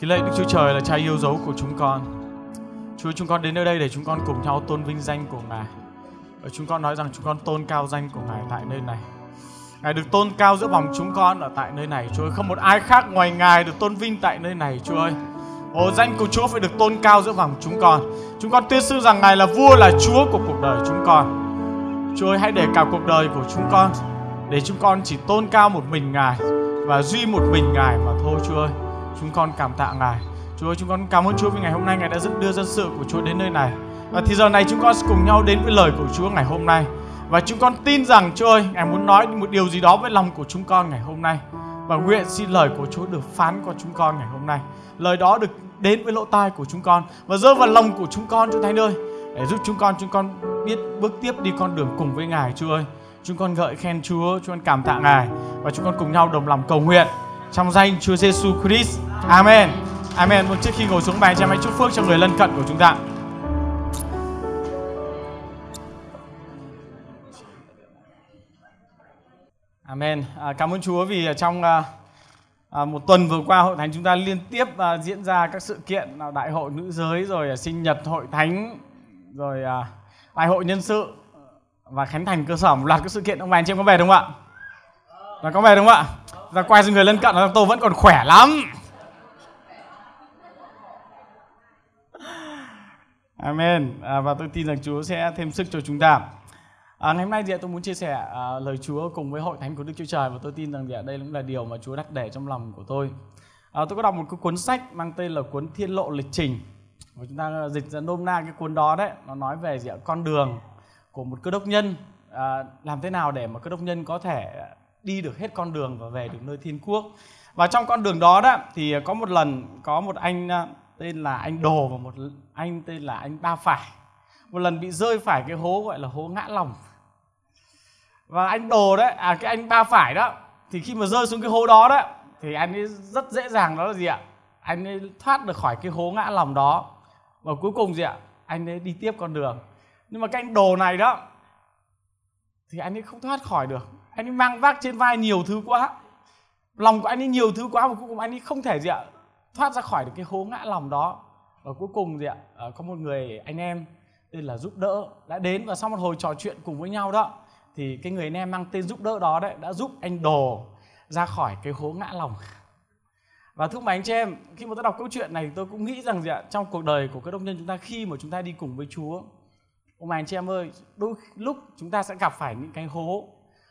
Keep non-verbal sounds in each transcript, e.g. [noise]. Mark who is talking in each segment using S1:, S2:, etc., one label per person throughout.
S1: Kính lạy Đức Chúa Trời là Cha yêu dấu của chúng con. Chúa chúng con đến nơi đây để chúng con cùng nhau tôn vinh danh của Ngài. Và chúng con nói rằng chúng con tôn cao danh của Ngài tại nơi này. Ngài được tôn cao giữa vòng chúng con ở tại nơi này, Chúa ơi. Không một ai khác ngoài Ngài được tôn vinh tại nơi này, Chúa ơi. Ồ, danh của Chúa phải được tôn cao giữa vòng chúng con. Chúng con tuyên xưng rằng Ngài là vua là Chúa của cuộc đời chúng con. Chúa ơi, hãy để cả cuộc đời của chúng con để chúng con chỉ tôn cao một mình Ngài và duy một mình Ngài mà thôi Chúa ơi. Chúng con cảm tạ Ngài. Chúa ơi, chúng con cảm ơn Chúa vì ngày hôm nay Ngài đã dẫn đưa dân sự của Chúa đến nơi này. Và thì giờ này chúng con sẽ cùng nhau đến với lời của Chúa ngày hôm nay. Và chúng con tin rằng Chúa ơi, Ngài muốn nói một điều gì đó với lòng của chúng con ngày hôm nay. Và nguyện xin lời của Chúa được phán qua chúng con ngày hôm nay. Lời đó được đến với lỗ tai của chúng con và rơi vào lòng của chúng con Chúa Thánh ơi để giúp chúng con chúng con biết bước tiếp đi con đường cùng với Ngài Chúa ơi. Chúng con gợi khen Chúa, chúng con cảm tạ Ngài và chúng con cùng nhau đồng lòng cầu nguyện trong danh Chúa Giêsu Christ. Amen. Amen. Một trước khi ngồi xuống bài cha hãy chúc phước cho người lân cận của chúng ta. Amen. À, cảm ơn Chúa vì trong à, à, một tuần vừa qua hội thánh chúng ta liên tiếp à, diễn ra các sự kiện à, đại hội nữ giới rồi à, sinh nhật hội thánh rồi à, đại hội nhân sự và khánh thành cơ sở một loạt các sự kiện ông bà anh chị em có về đúng không ạ? Là có về đúng không ạ? Ra quay sang người lân cận là tôi vẫn còn khỏe lắm. Amen. À, và tôi tin rằng Chúa sẽ thêm sức cho chúng ta. À, ngày hôm nay thì tôi muốn chia sẻ à, lời Chúa cùng với hội thánh của Đức Chúa Trời và tôi tin rằng thì đây cũng là điều mà Chúa đặt để trong lòng của tôi. À, tôi có đọc một cái cuốn sách mang tên là cuốn Thiên Lộ Lịch Trình và chúng ta dịch ra nôm na cái cuốn đó đấy nó nói về gì ạ? con đường của một cơ đốc nhân à, làm thế nào để mà cơ đốc nhân có thể đi được hết con đường và về được nơi thiên quốc. Và trong con đường đó đó, thì có một lần có một anh ờ, tên là anh đồ và một anh tên là anh ba phải. Một lần bị rơi phải cái hố gọi là hố ngã lòng. Và anh đồ đấy à cái anh ba phải đó, thì khi mà rơi xuống cái hố đó đó, thì anh ấy rất dễ dàng đó là gì ạ? Anh ấy thoát được khỏi cái hố ngã lòng đó. Và cuối cùng gì ạ? Anh ấy đi tiếp con đường. Nhưng mà cái anh đồ này đó, thì anh ấy không thoát khỏi được anh ấy mang vác trên vai nhiều thứ quá. Lòng của anh ấy nhiều thứ quá và cuối cùng anh ấy không thể gì ạ, thoát ra khỏi được cái hố ngã lòng đó. Và cuối cùng gì ạ ờ, có một người anh em tên là giúp đỡ đã đến và sau một hồi trò chuyện cùng với nhau đó, thì cái người anh em mang tên giúp đỡ đó đấy đã giúp anh đồ ra khỏi cái hố ngã lòng. Và thưa bà anh chị em, khi mà tôi đọc câu chuyện này tôi cũng nghĩ rằng gì ạ, trong cuộc đời của các đông nhân chúng ta khi mà chúng ta đi cùng với Chúa ông anh chị em ơi, đôi lúc chúng ta sẽ gặp phải những cái hố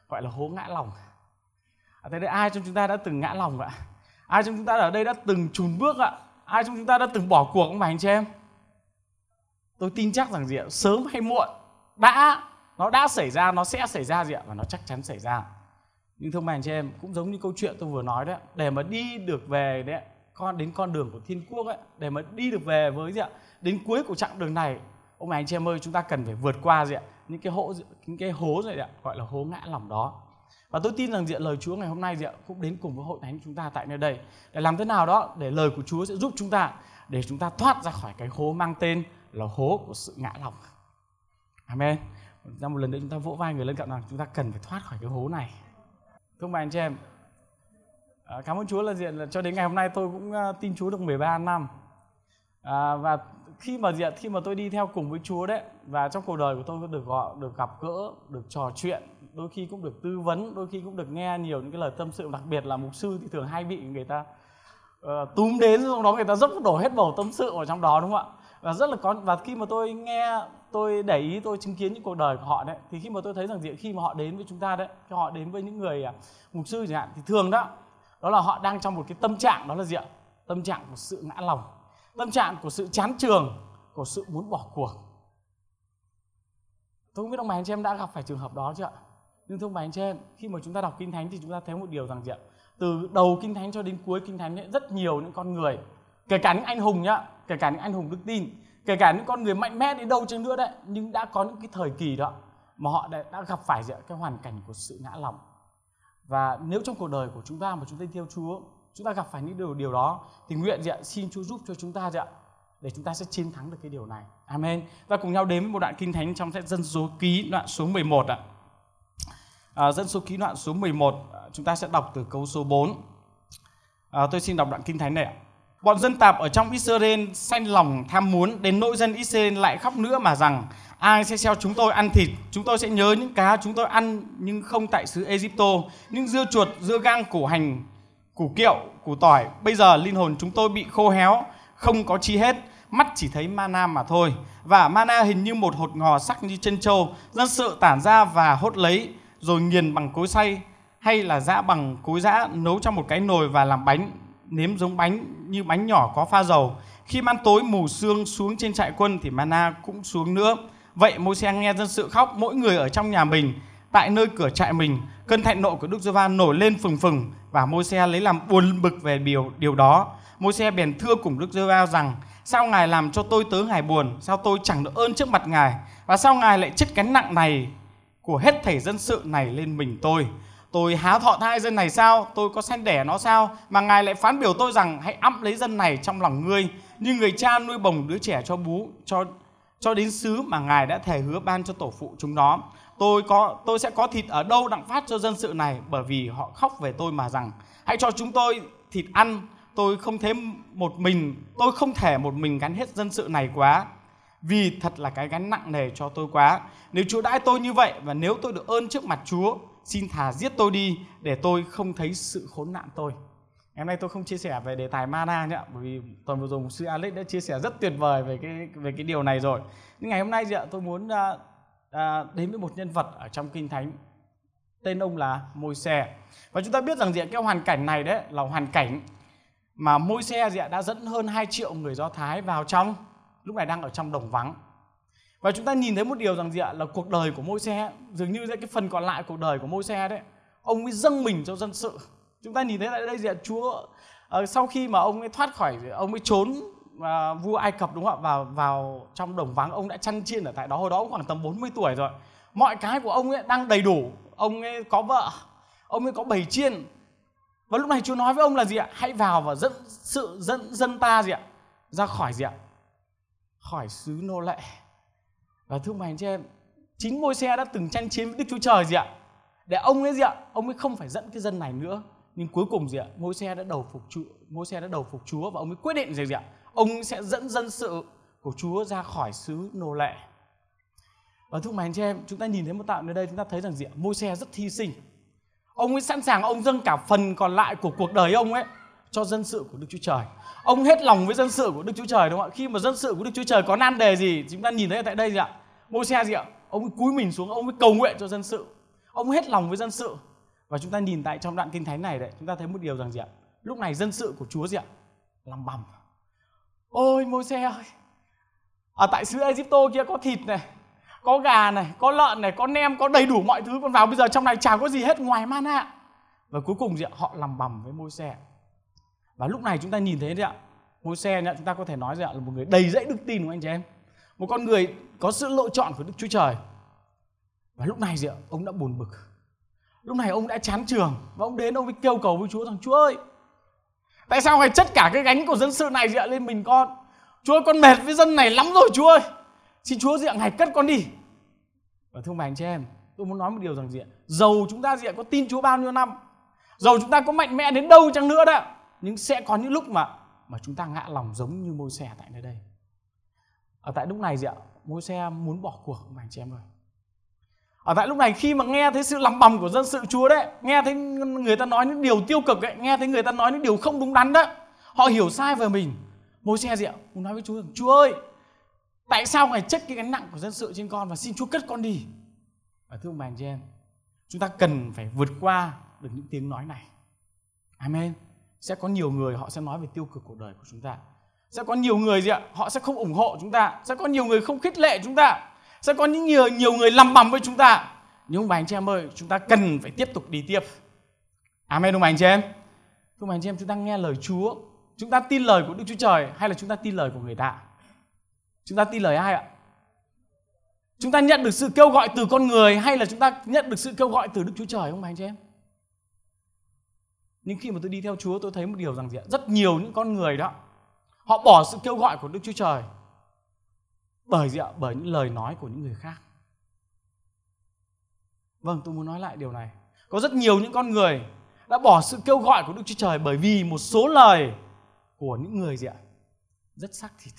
S1: gọi là hố ngã lòng. À, thế đây ai trong chúng ta đã từng ngã lòng ạ? Ai trong chúng ta ở đây đã từng trùn bước ạ? Ai trong chúng ta đã từng bỏ cuộc ông bà anh chị em? Tôi tin chắc rằng gì ạ? Sớm hay muộn đã nó đã xảy ra nó sẽ xảy ra gì ạ? Và nó chắc chắn xảy ra. Nhưng thưa anh chị em cũng giống như câu chuyện tôi vừa nói đấy để mà đi được về đấy con đến con đường của thiên quốc ấy để mà đi được về với gì ạ? Đến cuối của chặng đường này ông anh chị em ơi chúng ta cần phải vượt qua gì ạ? Những cái hố những cái hố rồi ạ gọi là hố ngã lòng đó và tôi tin rằng diện lời Chúa ngày hôm nay diện cũng đến cùng với hội thánh chúng ta tại nơi đây để làm thế nào đó để lời của Chúa sẽ giúp chúng ta để chúng ta thoát ra khỏi cái hố mang tên là hố của sự ngã lòng. Amen. Ra một lần nữa chúng ta vỗ vai người lân cận rằng chúng ta cần phải thoát khỏi cái hố này. Thưa bà anh chị em, à, cảm ơn Chúa là diện là cho đến ngày hôm nay tôi cũng à, tin Chúa được 13 năm. À, và khi mà diện khi mà tôi đi theo cùng với Chúa đấy và trong cuộc đời của tôi được gọi được gặp gỡ, được trò chuyện, đôi khi cũng được tư vấn, đôi khi cũng được nghe nhiều những cái lời tâm sự đặc biệt là mục sư thì thường hay bị người ta uh, túm đến trong đó người ta dốc đổ hết bầu tâm sự ở trong đó đúng không ạ? và rất là có và khi mà tôi nghe tôi để ý tôi chứng kiến những cuộc đời của họ đấy thì khi mà tôi thấy rằng gì khi mà họ đến với chúng ta đấy khi họ đến với những người uh, mục sư chẳng hạn thì thường đó đó là họ đang trong một cái tâm trạng đó là gì ạ? Tâm trạng của sự ngã lòng tâm trạng của sự chán trường của sự muốn bỏ cuộc. Tôi không biết ông bà anh chị em đã gặp phải trường hợp đó chưa ạ? Nhưng thưa ông bà anh chị em khi mà chúng ta đọc kinh thánh thì chúng ta thấy một điều rằng gì ạ? Từ đầu kinh thánh cho đến cuối kinh thánh ấy, rất nhiều những con người kể cả những anh hùng nhá kể cả những anh hùng đức tin kể cả những con người mạnh mẽ đến đâu chăng nữa đấy nhưng đã có những cái thời kỳ đó mà họ đã, đã gặp phải cái hoàn cảnh của sự ngã lòng. Và nếu trong cuộc đời của chúng ta mà chúng ta theo Chúa chúng ta gặp phải những điều điều đó thì nguyện gì ạ xin Chúa giúp cho chúng ta gì ạ để chúng ta sẽ chiến thắng được cái điều này. Amen. Và cùng nhau đến với một đoạn kinh thánh trong sách dân số ký đoạn số 11 ạ. À, dân số ký đoạn số 11 à, chúng ta sẽ đọc từ câu số 4 à, tôi xin đọc đoạn kinh thánh này ạ. Bọn dân tạp ở trong Israel sanh lòng tham muốn đến nỗi dân Israel lại khóc nữa mà rằng ai sẽ cho chúng tôi ăn thịt, chúng tôi sẽ nhớ những cá chúng tôi ăn nhưng không tại xứ Egypto, những dưa chuột, dưa gang, củ hành, củ kiệu, củ tỏi. Bây giờ linh hồn chúng tôi bị khô héo, không có chi hết, mắt chỉ thấy mana mà thôi. Và mana hình như một hột ngò sắc như chân trâu, dân sự tản ra và hốt lấy, rồi nghiền bằng cối xay hay là giã bằng cối giã nấu trong một cái nồi và làm bánh nếm giống bánh như bánh nhỏ có pha dầu. Khi man tối mù sương xuống trên trại quân thì mana cũng xuống nữa. Vậy môi xe nghe dân sự khóc mỗi người ở trong nhà mình tại nơi cửa trại mình, cơn thạnh nộ của Đức giê va nổi lên phừng phừng và môi xe lấy làm buồn bực về điều điều đó. Môi xe bèn thưa cùng Đức giê va rằng, sao ngài làm cho tôi tớ ngài buồn? Sao tôi chẳng được ơn trước mặt ngài? Và sao ngài lại chất cái nặng này của hết thảy dân sự này lên mình tôi? Tôi há thọ thai dân này sao? Tôi có sanh đẻ nó sao? Mà ngài lại phán biểu tôi rằng, hãy ẵm lấy dân này trong lòng ngươi, như người cha nuôi bồng đứa trẻ cho bú, cho cho đến xứ mà ngài đã thề hứa ban cho tổ phụ chúng nó tôi có, tôi sẽ có thịt ở đâu đặng phát cho dân sự này, bởi vì họ khóc về tôi mà rằng, hãy cho chúng tôi thịt ăn, tôi không thế một mình, tôi không thể một mình gánh hết dân sự này quá, vì thật là cái gánh nặng nề cho tôi quá. Nếu chúa đãi tôi như vậy và nếu tôi được ơn trước mặt chúa, xin thà giết tôi đi, để tôi không thấy sự khốn nạn tôi. Ngày hôm nay tôi không chia sẻ về đề tài mana nhé, bởi vì tuần vừa rồi sư Alex đã chia sẻ rất tuyệt vời về cái về cái điều này rồi. Nhưng ngày hôm nay ạ, tôi muốn à, à, đến với một nhân vật ở trong kinh thánh tên ông là môi xe và chúng ta biết rằng gì cái hoàn cảnh này đấy là hoàn cảnh mà môi xe gì đã dẫn hơn 2 triệu người do thái vào trong lúc này đang ở trong đồng vắng. Và chúng ta nhìn thấy một điều rằng gì ạ là cuộc đời của môi xe dường như cái phần còn lại cuộc đời của môi xe đấy ông ấy dâng mình cho dân sự. Chúng ta nhìn thấy tại đây gì ạ chúa ờ, sau khi mà ông ấy thoát khỏi ông ấy trốn uh, vua ai cập đúng không ạ vào vào trong đồng vắng ông đã chăn chiên ở tại đó hồi đó ông khoảng tầm 40 tuổi rồi mọi cái của ông ấy đang đầy đủ ông ấy có vợ ông ấy có bầy chiên và lúc này Chúa nói với ông là gì ạ? Hãy vào và dẫn sự dẫn dân ta gì ạ? Ra khỏi gì ạ? Khỏi xứ nô lệ. Và thưa mày anh chị em, chính môi xe đã từng tranh chiến với Đức Chúa Trời gì ạ? Để ông ấy gì ạ? Ông ấy không phải dẫn cái dân này nữa. Nhưng cuối cùng gì ạ? Môi xe đã đầu phục Chúa, môi xe đã đầu phục Chúa và ông ấy quyết định gì, gì ạ? Ông sẽ dẫn dân sự của Chúa ra khỏi xứ nô lệ. Và thưa mày anh chị em, chúng ta nhìn thấy một tạo nơi đây chúng ta thấy rằng gì ạ? Môi xe rất hy sinh Ông ấy sẵn sàng ông dâng cả phần còn lại của cuộc đời ông ấy cho dân sự của Đức Chúa Trời. Ông hết lòng với dân sự của Đức Chúa Trời đúng không ạ? Khi mà dân sự của Đức Chúa Trời có nan đề gì, chúng ta nhìn thấy tại đây gì ạ? Môi xe gì ạ? Ông ấy cúi mình xuống, ông ấy cầu nguyện cho dân sự. Ông hết lòng với dân sự. Và chúng ta nhìn tại trong đoạn kinh thánh này đấy, chúng ta thấy một điều rằng gì ạ? Lúc này dân sự của Chúa gì ạ? Làm bầm. Ôi môi xe ơi. Ở tại xứ Egypto kia có thịt này, có gà này có lợn này có nem có đầy đủ mọi thứ. Con vào bây giờ trong này chả có gì hết ngoài mana và cuối cùng gì ạ? Họ làm bầm với môi xe và lúc này chúng ta nhìn thấy đấy ạ. Môi xe chúng ta có thể nói rằng là một người đầy dẫy đức tin của anh chị em. Một con người có sự lựa chọn của đức chúa trời. Và lúc này gì ạ? Ông đã buồn bực. Lúc này ông đã chán trường và ông đến ông mới kêu cầu với chúa rằng chúa ơi tại sao phải chất cả cái gánh của dân sự này gì lên mình con? Chúa ơi, con mệt với dân này lắm rồi, chúa ơi. Xin chúa dịa ngài cất con đi. Và thưa bà anh chị em, tôi muốn nói một điều rằng diện dầu chúng ta diện có tin chúa bao nhiêu năm? Dầu chúng ta có mạnh mẽ đến đâu chăng nữa đó nhưng sẽ có những lúc mà mà chúng ta ngã lòng giống như môi xe tại nơi đây. Ở tại lúc này gì ạ? Môi xe muốn bỏ cuộc mà anh chị em ơi ở tại lúc này khi mà nghe thấy sự lầm bầm của dân sự chúa đấy nghe thấy người ta nói những điều tiêu cực ấy nghe thấy người ta nói những điều không đúng đắn đó họ hiểu sai về mình môi xe gì ạ muốn nói với chúa rằng chúa ơi Tại sao Ngài chất cái gánh nặng của dân sự trên con và xin Chúa cất con đi? Và thưa ông bà anh chị em, chúng ta cần phải vượt qua được những tiếng nói này. Amen. Sẽ có nhiều người họ sẽ nói về tiêu cực cuộc đời của chúng ta. Sẽ có nhiều người gì ạ? Họ sẽ không ủng hộ chúng ta. Sẽ có nhiều người không khích lệ chúng ta. Sẽ có những nhiều nhiều người lầm bầm với chúng ta. Nhưng mà bà anh chị em ơi, chúng ta cần phải tiếp tục đi tiếp. Amen ông bà anh chị em. không bà anh chị em, chúng ta nghe lời Chúa. Chúng ta tin lời của Đức Chúa Trời hay là chúng ta tin lời của người ta? Chúng ta tin lời ai ạ? Chúng ta nhận được sự kêu gọi từ con người hay là chúng ta nhận được sự kêu gọi từ Đức Chúa Trời không anh chị em? Nhưng khi mà tôi đi theo Chúa tôi thấy một điều rằng gì ạ? Rất nhiều những con người đó họ bỏ sự kêu gọi của Đức Chúa Trời bởi gì ạ? Bởi những lời nói của những người khác. Vâng, tôi muốn nói lại điều này. Có rất nhiều những con người đã bỏ sự kêu gọi của Đức Chúa Trời bởi vì một số lời của những người gì ạ rất xác thịt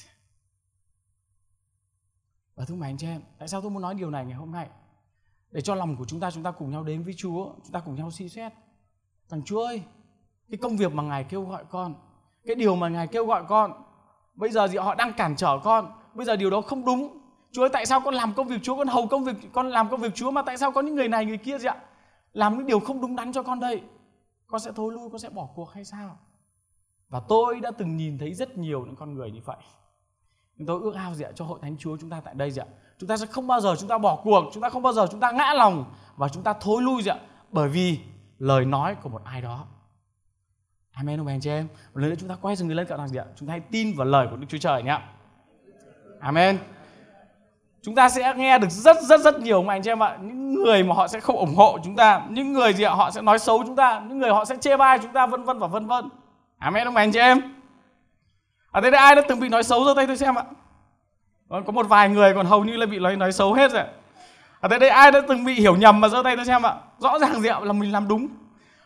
S1: và thưa mày anh chị em tại sao tôi muốn nói điều này ngày hôm nay để cho lòng của chúng ta chúng ta cùng nhau đến với Chúa chúng ta cùng nhau suy xét rằng Chúa ơi cái công việc mà ngài kêu gọi con cái điều mà ngài kêu gọi con bây giờ gì họ đang cản trở con bây giờ điều đó không đúng. Chúa ơi, tại sao con làm công việc Chúa, con hầu công việc, con làm công việc Chúa mà tại sao có những người này, người kia gì ạ? Làm những điều không đúng đắn cho con đây. Con sẽ thối lui, con sẽ bỏ cuộc hay sao? Và tôi đã từng nhìn thấy rất nhiều những con người như vậy. Nhưng tôi ước ao gì ạ? Cho hội thánh Chúa chúng ta tại đây gì ạ. Chúng ta sẽ không bao giờ chúng ta bỏ cuộc, chúng ta không bao giờ chúng ta ngã lòng và chúng ta thối lui gì ạ. Bởi vì lời nói của một ai đó. Amen không anh chị em? Một lần nữa chúng ta quay dừng người lên cậu nào gì ạ? Chúng ta hãy tin vào lời của Đức Chúa Trời nhé. Amen. Chúng ta sẽ nghe được rất rất rất nhiều mà anh chị em ạ. Những người mà họ sẽ không ủng hộ chúng ta, những người gì ạ? Họ sẽ nói xấu chúng ta, những người họ sẽ chê bai chúng ta vân vân và vân vân. Amen không anh chị em? À, Ở đây ai đã từng bị nói xấu giơ tay tôi xem ạ. Còn có một vài người còn hầu như là bị nói nói xấu hết rồi. Ở đây đây ai đã từng bị hiểu nhầm mà giơ tay tôi xem ạ. Rõ ràng gì ạ là mình làm đúng.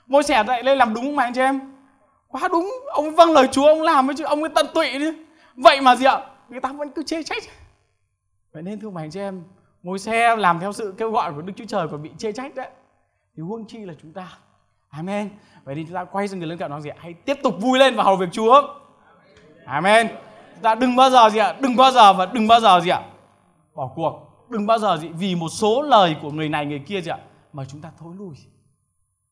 S1: Môi xẻ dậy lên làm đúng mà anh chị em quá đúng ông vâng lời chúa ông làm với chứ ông ấy tận tụy đi vậy mà gì ạ người ta vẫn cứ chê trách. Vậy nên thưa mày chị em, ngồi xe làm theo sự kêu gọi của đức chúa trời còn bị chê trách đấy, thì huông chi là chúng ta. Amen. Vậy thì chúng ta quay sang người lớn cận nói gì ạ? Hãy tiếp tục vui lên và hầu việc chúa. Amen. Chúng ta đừng bao giờ gì ạ? Đừng bao giờ và đừng bao giờ gì ạ? Bỏ cuộc. Đừng bao giờ gì? Vì một số lời của người này, người kia gì ạ? Mà chúng ta thối lui.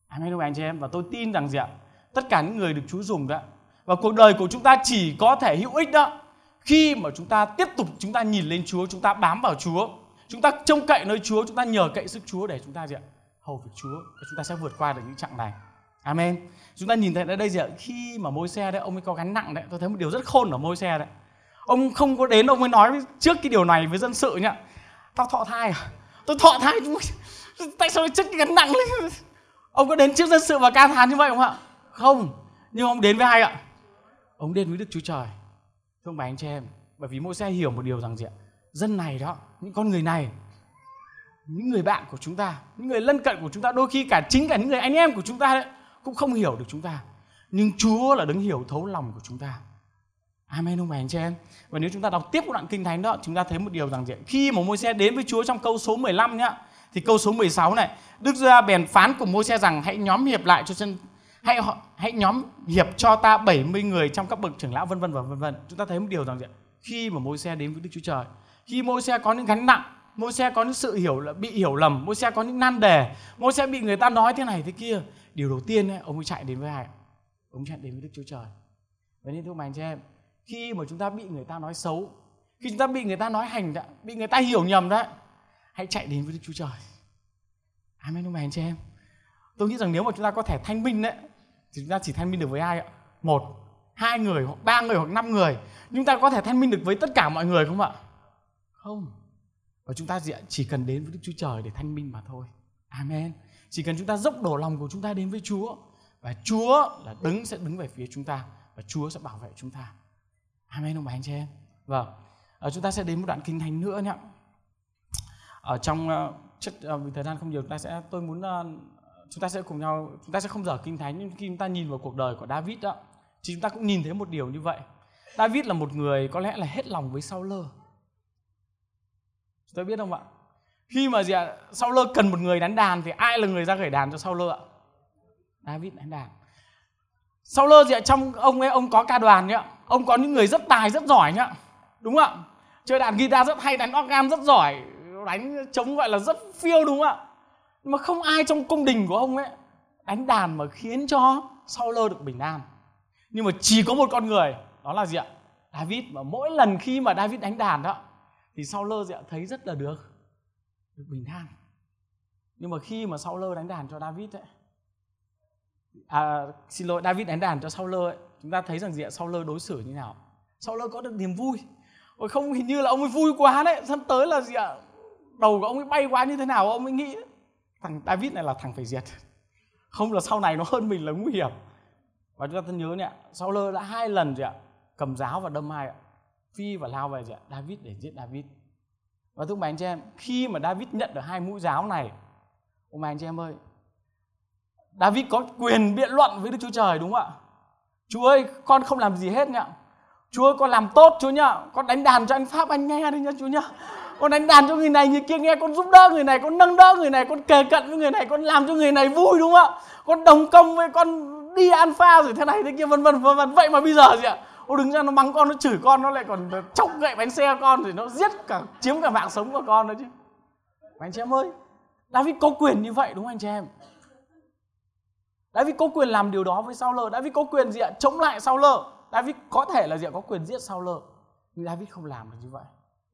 S1: Amen không anh chị em. Và tôi tin rằng gì ạ? Tất cả những người được Chúa dùng đó, và cuộc đời của chúng ta chỉ có thể hữu ích đó khi mà chúng ta tiếp tục chúng ta nhìn lên Chúa, chúng ta bám vào Chúa, chúng ta trông cậy nơi Chúa, chúng ta nhờ cậy sức Chúa để chúng ta gì ạ? hầu việc Chúa để chúng ta sẽ vượt qua được những chặng này. Amen. Chúng ta nhìn thấy ở đây gì ạ? Khi mà môi xe đấy, ông ấy có gánh nặng đấy. Tôi thấy một điều rất khôn ở môi xe đấy. Ông không có đến, ông ấy nói trước cái điều này với dân sự nhá. Tao thọ thai à? Tôi thọ thai, tại sao chất cái gánh nặng lên? Ông có đến trước dân sự và ca thán như vậy không ạ? Không, nhưng ông đến với ai ạ? Ông đến với Đức Chúa Trời. Thưa bà anh chị em, bởi vì mỗi xe hiểu một điều rằng gì ạ? Dân này đó, những con người này, những người bạn của chúng ta, những người lân cận của chúng ta, đôi khi cả chính cả những người anh em của chúng ta đấy, cũng không hiểu được chúng ta. Nhưng Chúa là đứng hiểu thấu lòng của chúng ta. Amen ông bà anh chị em. Và nếu chúng ta đọc tiếp đoạn kinh thánh đó, chúng ta thấy một điều rằng gì? Khi mà môi xe đến với Chúa trong câu số 15 nhá, thì câu số 16 này, Đức giê bèn phán cùng môi xe rằng hãy nhóm hiệp lại cho dân hãy hãy nhóm hiệp cho ta 70 người trong các bậc trưởng lão vân vân và vân vân. Chúng ta thấy một điều rằng gì khi mà môi xe đến với đức chúa trời khi môi xe có những gánh nặng môi xe có những sự hiểu là bị hiểu lầm môi xe có những nan đề môi xe bị người ta nói thế này thế kia điều đầu tiên ấy, ông ấy chạy đến với ai ông chạy đến với đức chúa trời. Vậy nên thưa mày anh chị em khi mà chúng ta bị người ta nói xấu khi chúng ta bị người ta nói hành đã bị người ta hiểu nhầm đấy hãy chạy đến với đức chúa trời. Amen thưa anh chị em. Tôi nghĩ rằng nếu mà chúng ta có thể thanh minh đấy thì chúng ta chỉ thanh minh được với ai ạ? Một hai người hoặc ba người hoặc năm người. Chúng ta có thể thanh minh được với tất cả mọi người không ạ? Không. Và chúng ta chỉ cần đến với đức chúa trời để thanh minh mà thôi. Amen. Chỉ cần chúng ta dốc đổ lòng của chúng ta đến với chúa và chúa là đứng sẽ đứng về phía chúng ta và chúa sẽ bảo vệ chúng ta. Amen ông bà anh chị em. Vâng. À, chúng ta sẽ đến một đoạn kinh thánh nữa nhé. Ở trong uh, chất uh, vì thời gian không nhiều chúng ta sẽ tôi muốn uh, chúng ta sẽ cùng nhau, chúng ta sẽ không dở kinh thánh nhưng khi chúng ta nhìn vào cuộc đời của David đó thì chúng ta cũng nhìn thấy một điều như vậy. David là một người có lẽ là hết lòng với Saul. Chúng ta biết không ạ? Khi mà gì ạ? Saul cần một người đánh đàn thì ai là người ra gửi đàn cho Saul ạ? David đánh đàn. Saul gì ạ? Trong ông ấy, ông có ca đoàn nhá. Ông có những người rất tài, rất giỏi nhá. Đúng không ạ? Chơi đàn guitar rất hay, đánh organ rất giỏi, đánh chống gọi là rất phiêu đúng không ạ? Mà không ai trong cung đình của ông ấy đánh đàn mà khiến cho Saul được bình an. Nhưng mà chỉ có một con người đó là gì ạ? David. Mà mỗi lần khi mà David đánh đàn đó thì Saul gì ạ? Thấy rất là được được bình an. Nhưng mà khi mà Saul đánh đàn cho David ấy à, xin lỗi David đánh đàn cho Saul ấy chúng ta thấy rằng gì ạ? Saul đối xử như nào? Saul có được niềm vui. Ôi không hình như là ông ấy vui quá đấy. Sắp tới là gì ạ? Đầu của ông ấy bay quá như thế nào ông ấy nghĩ ấy thằng David này là thằng phải diệt. Không là sau này nó hơn mình là nguy hiểm. Và chúng ta thân nhớ nhé lơ đã hai lần gì ạ. Cầm giáo và đâm ai ạ. Phi và lao về gì ạ. David để giết David. Và thưa anh chị em khi mà David nhận được hai mũi giáo này ông anh chị em ơi David có quyền biện luận với Đức Chúa Trời đúng không ạ? Chúa ơi, con không làm gì hết nhá. Chúa ơi, con làm tốt Chúa nhá. Con đánh đàn cho anh Pháp anh nghe đi nhá Chúa nhá. Con đánh đàn cho người này người kia nghe, con giúp đỡ người này, con nâng đỡ người này, con kề cận với người này, con làm cho người này vui đúng không ạ? Con đồng công với con đi alpha rồi thế này thế kia vân vân vân vân. Vậy mà bây giờ gì ạ? nó đứng ra nó mắng con, nó chửi con, nó lại còn chọc gậy bánh xe con rồi nó giết cả chiếm cả mạng sống của con nữa chứ. Anh chị em ơi, David có quyền như vậy đúng không anh chị em? David có quyền làm điều đó với Saul. David có quyền gì ạ? Chống lại Saul. David có thể là gì ạ? Có quyền giết Saul. Nhưng David không làm được như vậy.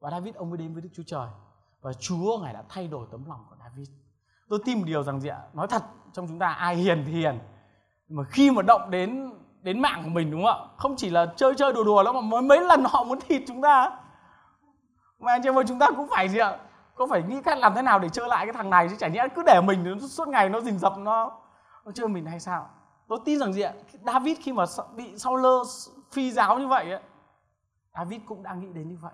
S1: Và David ông mới đến với Đức Chúa Trời. Và Chúa ngài đã thay đổi tấm lòng của David. Tôi tin một điều rằng gì ạ? Nói thật trong chúng ta ai hiền thì hiền. Mà khi mà động đến đến mạng của mình đúng không ạ? Không chỉ là chơi chơi đùa đùa lắm mà mấy lần họ muốn thịt chúng ta. Mà anh chị em ơi chúng ta cũng phải gì ạ? Có phải nghĩ cách làm thế nào để chơi lại cái thằng này chứ chả nhẽ cứ để mình suốt ngày nó rình rập nó nó chơi mình hay sao tôi tin rằng gì ạ David khi mà bị sau lơ phi giáo như vậy ấy, David cũng đang nghĩ đến như vậy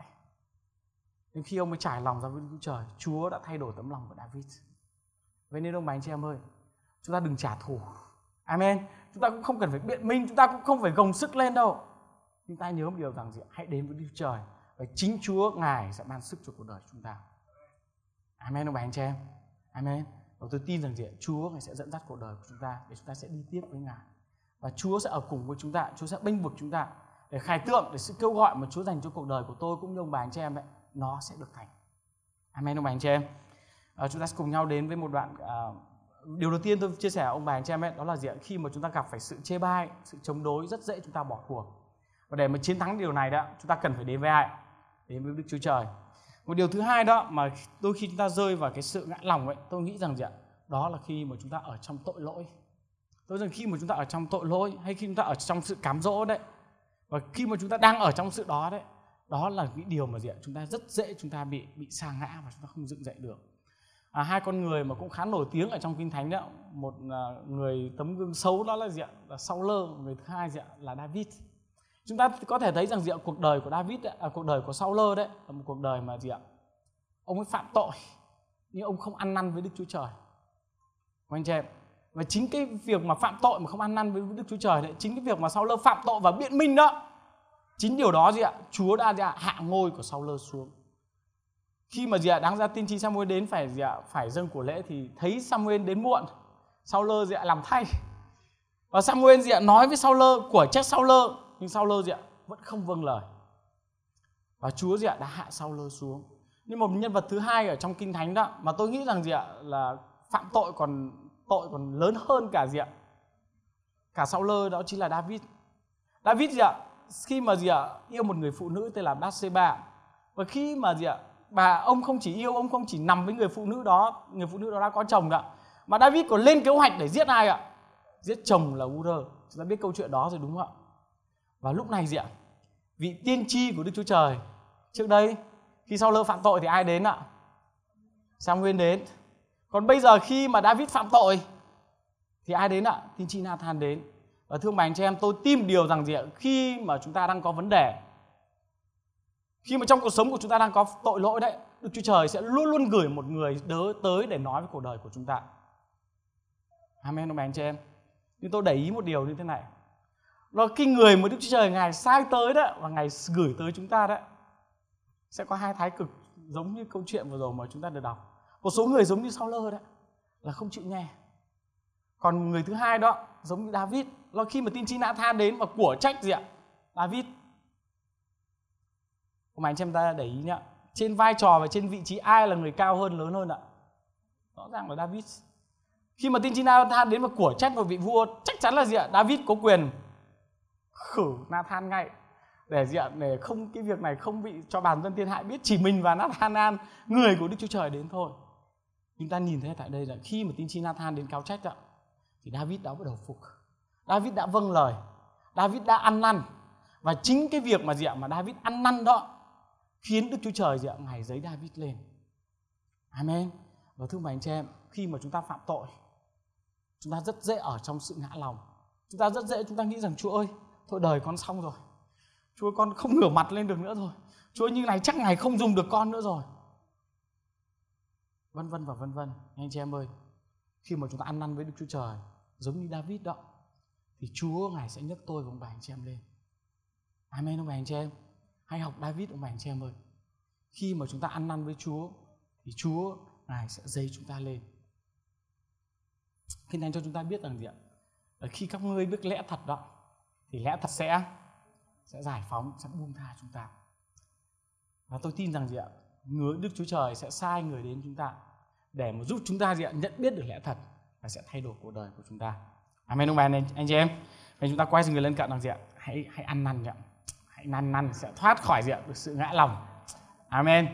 S1: nhưng khi ông mới trải lòng ra với Đức Trời Chúa đã thay đổi tấm lòng của David. Vậy nên ông bà anh chị em ơi chúng ta đừng trả thù. Amen. Chúng ta cũng không cần phải biện minh chúng ta cũng không phải gồng sức lên đâu. Chúng ta nhớ một điều rằng gì hãy đến với Đức Trời và chính Chúa Ngài sẽ ban sức cho cuộc đời chúng ta. Amen ông bà anh chị em. Amen. Và tôi tin rằng gì Chúa Ngài sẽ dẫn dắt cuộc đời của chúng ta để chúng ta sẽ đi tiếp với Ngài. Và Chúa sẽ ở cùng với chúng ta, Chúa sẽ bênh vực chúng ta để khai tượng, để sự kêu gọi mà Chúa dành cho cuộc đời của tôi cũng như ông bà anh chị em ấy, nó sẽ được thành. Amen ông bà anh chị em. À, chúng ta sẽ cùng nhau đến với một đoạn à, điều đầu tiên tôi chia sẻ ông bà anh chị em ấy đó là gì ạ? Khi mà chúng ta gặp phải sự chê bai, sự chống đối rất dễ chúng ta bỏ cuộc. Và để mà chiến thắng điều này đó, chúng ta cần phải đến với ai? Đến với Đức Chúa Trời một điều thứ hai đó mà đôi khi chúng ta rơi vào cái sự ngã lòng ấy tôi nghĩ rằng gì ạ đó là khi mà chúng ta ở trong tội lỗi tôi rằng khi mà chúng ta ở trong tội lỗi hay khi chúng ta ở trong sự cám dỗ đấy và khi mà chúng ta đang ở trong sự đó đấy đó là những điều mà gì ạ chúng ta rất dễ chúng ta bị bị sa ngã và chúng ta không dựng dậy được. À, hai con người mà cũng khá nổi tiếng ở trong kinh thánh đó một à, người tấm gương xấu đó là gì ạ là Saul người thứ hai gì ạ là David. Chúng ta có thể thấy rằng gì ạ cuộc đời của David ấy, à, cuộc đời của Saul đấy là một cuộc đời mà gì ạ ông ấy phạm tội nhưng ông không ăn năn với Đức Chúa Trời. Anh chị em và chính cái việc mà phạm tội mà không ăn năn với Đức Chúa Trời đấy chính cái việc mà Saul phạm tội và biện minh đó chính điều đó gì ạ Chúa đã gì ạ hạ ngôi của Saul xuống khi mà gì ạ đáng ra tiên tri Samuel đến phải gì ạ phải dâng của lễ thì thấy Samuel đến muộn Saul gì ạ làm thay và Samuel gì ạ nói với Saul của trách Saul nhưng sau lơ gì ạ vẫn không vâng lời và Chúa gì ạ đã hạ sau lơ xuống nhưng một nhân vật thứ hai ở trong kinh thánh đó mà tôi nghĩ rằng gì ạ là phạm tội còn tội còn lớn hơn cả gì ạ cả sau lơ đó chính là David David gì ạ khi mà gì ạ, yêu một người phụ nữ tên là Bathsheba và khi mà gì ạ, bà, ông không chỉ yêu, ông không chỉ nằm với người phụ nữ đó, người phụ nữ đó đã có chồng ạ mà David còn lên kế hoạch để giết ai ạ giết chồng là Ur chúng ta biết câu chuyện đó rồi đúng không ạ và lúc này gì ạ? Vị tiên tri của Đức Chúa Trời, trước đây, khi sau lơ phạm tội thì ai đến ạ? Samuel đến. Còn bây giờ khi mà David phạm tội thì ai đến ạ? Tiên tri Nathan đến. Và thương bà anh chị em, tôi tin điều rằng gì ạ? Khi mà chúng ta đang có vấn đề, khi mà trong cuộc sống của chúng ta đang có tội lỗi đấy, Đức Chúa Trời sẽ luôn luôn gửi một người đỡ tới để nói với cuộc đời của chúng ta. Amen ông bà anh chị em. Nhưng tôi để ý một điều như thế này đó cái người mà Đức Chúa Trời Ngài sai tới đó và Ngài gửi tới chúng ta đấy sẽ có hai thái cực giống như câu chuyện vừa rồi mà chúng ta được đọc. Một số người giống như Sao Lơ đấy là không chịu nghe. Còn người thứ hai đó giống như David là khi mà tin chi Nathan tha đến và của trách gì ạ? David. Mà anh chị em ta để ý nhá. Trên vai trò và trên vị trí ai là người cao hơn, lớn hơn ạ? Rõ ràng là David. Khi mà tin chi Nathan tha đến và của trách vào vị vua, chắc chắn là gì ạ? David có quyền khử Nathan ngay để gì ạ để không, cái việc này không bị cho bản dân thiên hại biết, chỉ mình và Nathan người của Đức Chúa Trời đến thôi chúng ta nhìn thấy tại đây là khi mà tiên tri Nathan đến cáo trách ạ, thì David đã bắt đầu phục David đã vâng lời. David đã ăn năn. Và chính cái việc mà gì ạ? Mà David ăn năn đó khiến Đức Chúa Trời gì ạ? Ngày giấy David lên. Amen. Và thưa anh chị em, khi mà chúng ta phạm tội, chúng ta rất dễ ở trong sự ngã lòng. Chúng ta rất dễ, chúng ta nghĩ rằng, Chúa ơi, thôi đời con xong rồi. Chúa con không ngửa mặt lên được nữa rồi. Chúa như này chắc ngày không dùng được con nữa rồi. Vân vân và vân vân. Anh chị em ơi, khi mà chúng ta ăn năn với đức chúa trời, giống như david đó thì Chúa ngài sẽ nhấc tôi và ông bà anh chị em lên. Amen ông bà anh chị em. Hãy học David ông bà anh chị em ơi. Khi mà chúng ta ăn năn với Chúa thì Chúa ngài sẽ dây chúng ta lên. Kinh Thánh cho chúng ta biết rằng gì ạ? Là khi các ngươi biết lẽ thật đó thì lẽ thật sẽ sẽ giải phóng, sẽ buông tha chúng ta. Và tôi tin rằng gì ạ? Người Đức Chúa Trời sẽ sai người đến chúng ta để mà giúp chúng ta gì ạ? nhận biết được lẽ thật và sẽ thay đổi cuộc đời của chúng ta. Amen ông bà anh, anh chị em. Vậy chúng ta quay người lân cận rằng gì ạ? Hãy hãy ăn năn ạ. Hãy năn năn sẽ thoát khỏi gì ạ? Được sự ngã lòng. Amen.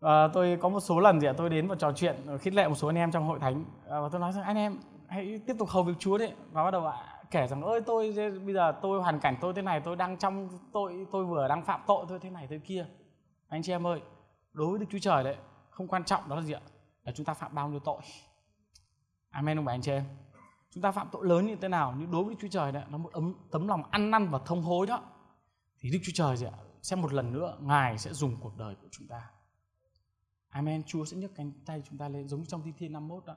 S1: À, tôi có một số lần gì ạ? Tôi đến và trò chuyện ờ, khích lệ một số anh em trong hội thánh à, và tôi nói rằng anh em hãy tiếp tục hầu việc Chúa đấy và bắt đầu ạ kể rằng ơi tôi bây giờ tôi hoàn cảnh tôi thế này tôi đang trong tội tôi vừa đang phạm tội tôi thế này thế kia anh chị em ơi đối với Đức Chúa Trời đấy không quan trọng đó là gì ạ là chúng ta phạm bao nhiêu tội Amen ông bà anh chị em chúng ta phạm tội lớn như thế nào nhưng đối với Đức Chúa Trời đấy nó một ấm tấm lòng ăn năn và thông hối đó thì Đức Chúa Trời gì ạ sẽ một lần nữa Ngài sẽ dùng cuộc đời của chúng ta. Amen. Chúa sẽ nhấc cánh tay chúng ta lên giống như trong Thi Thiên 51 đó.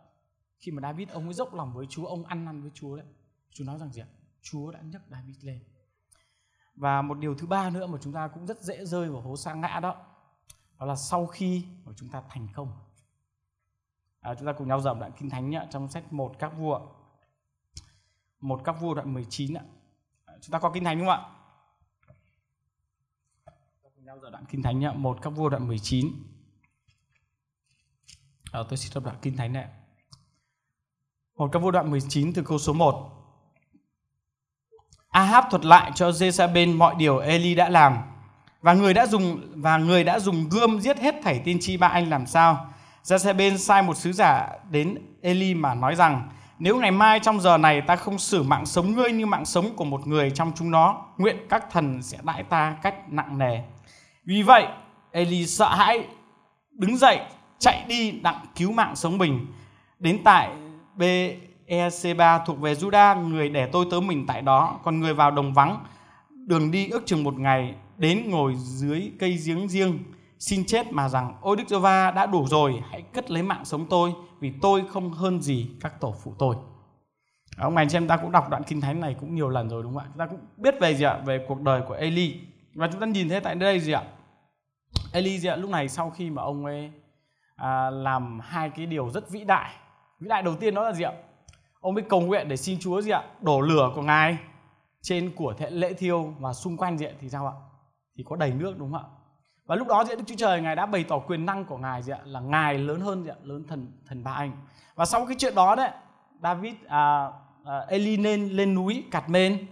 S1: Khi mà David ông ấy dốc lòng với Chúa ông ăn năn với Chúa đấy Chúa nói rằng gì ạ? Chúa đã nhấc David lên. Và một điều thứ ba nữa mà chúng ta cũng rất dễ rơi vào hố sa ngã đó đó là sau khi mà chúng ta thành công. À, chúng ta cùng nhau dòng đoạn kinh thánh nhá, trong sách một các vua một các vua đoạn 19 ạ. Chúng ta có kinh thánh đúng không ạ? Cùng nhau dở đoạn kinh thánh nhá, một các vua đoạn 19 à, ờ, tôi xin đọc đoạn kinh thánh này một các vua đoạn 19 từ câu số 1 Ahab thuật lại cho Jezabel mọi điều Eli đã làm. Và người đã dùng và người đã dùng gươm giết hết thảy tiên tri ba anh làm sao. Jezebel sai một sứ giả đến Eli mà nói rằng nếu ngày mai trong giờ này ta không xử mạng sống ngươi như mạng sống của một người trong chúng nó, nguyện các thần sẽ đãi ta cách nặng nề. Vì vậy, Eli sợ hãi, đứng dậy, chạy đi đặng cứu mạng sống mình. Đến tại B EC3 thuộc về Juda, người để tôi tớ mình tại đó, còn người vào đồng vắng, đường đi ước chừng một ngày, đến ngồi dưới cây giếng riêng, xin chết mà rằng, ôi Đức Giê-va đã đủ rồi, hãy cất lấy mạng sống tôi, vì tôi không hơn gì các tổ phụ tôi. Ông anh chị em ta cũng đọc đoạn kinh thánh này cũng nhiều lần rồi đúng không ạ? Chúng ta cũng biết về gì ạ? Về cuộc đời của Eli. Và chúng ta nhìn thấy tại đây gì ạ? Eli gì ạ? Lúc này sau khi mà ông ấy à, làm hai cái điều rất vĩ đại. Vĩ đại đầu tiên đó là gì ạ? ông ấy cầu nguyện để xin Chúa gì ạ đổ lửa của ngài trên của thệ lễ thiêu và xung quanh diện thì sao ạ thì có đầy nước đúng không ạ và lúc đó diện Đức Chúa Trời ngài đã bày tỏ quyền năng của ngài gì ạ là ngài lớn hơn gì ạ lớn thần thần ba anh. Và sau cái chuyện đó đấy David à, à, Eli lên lên núi cặt mên.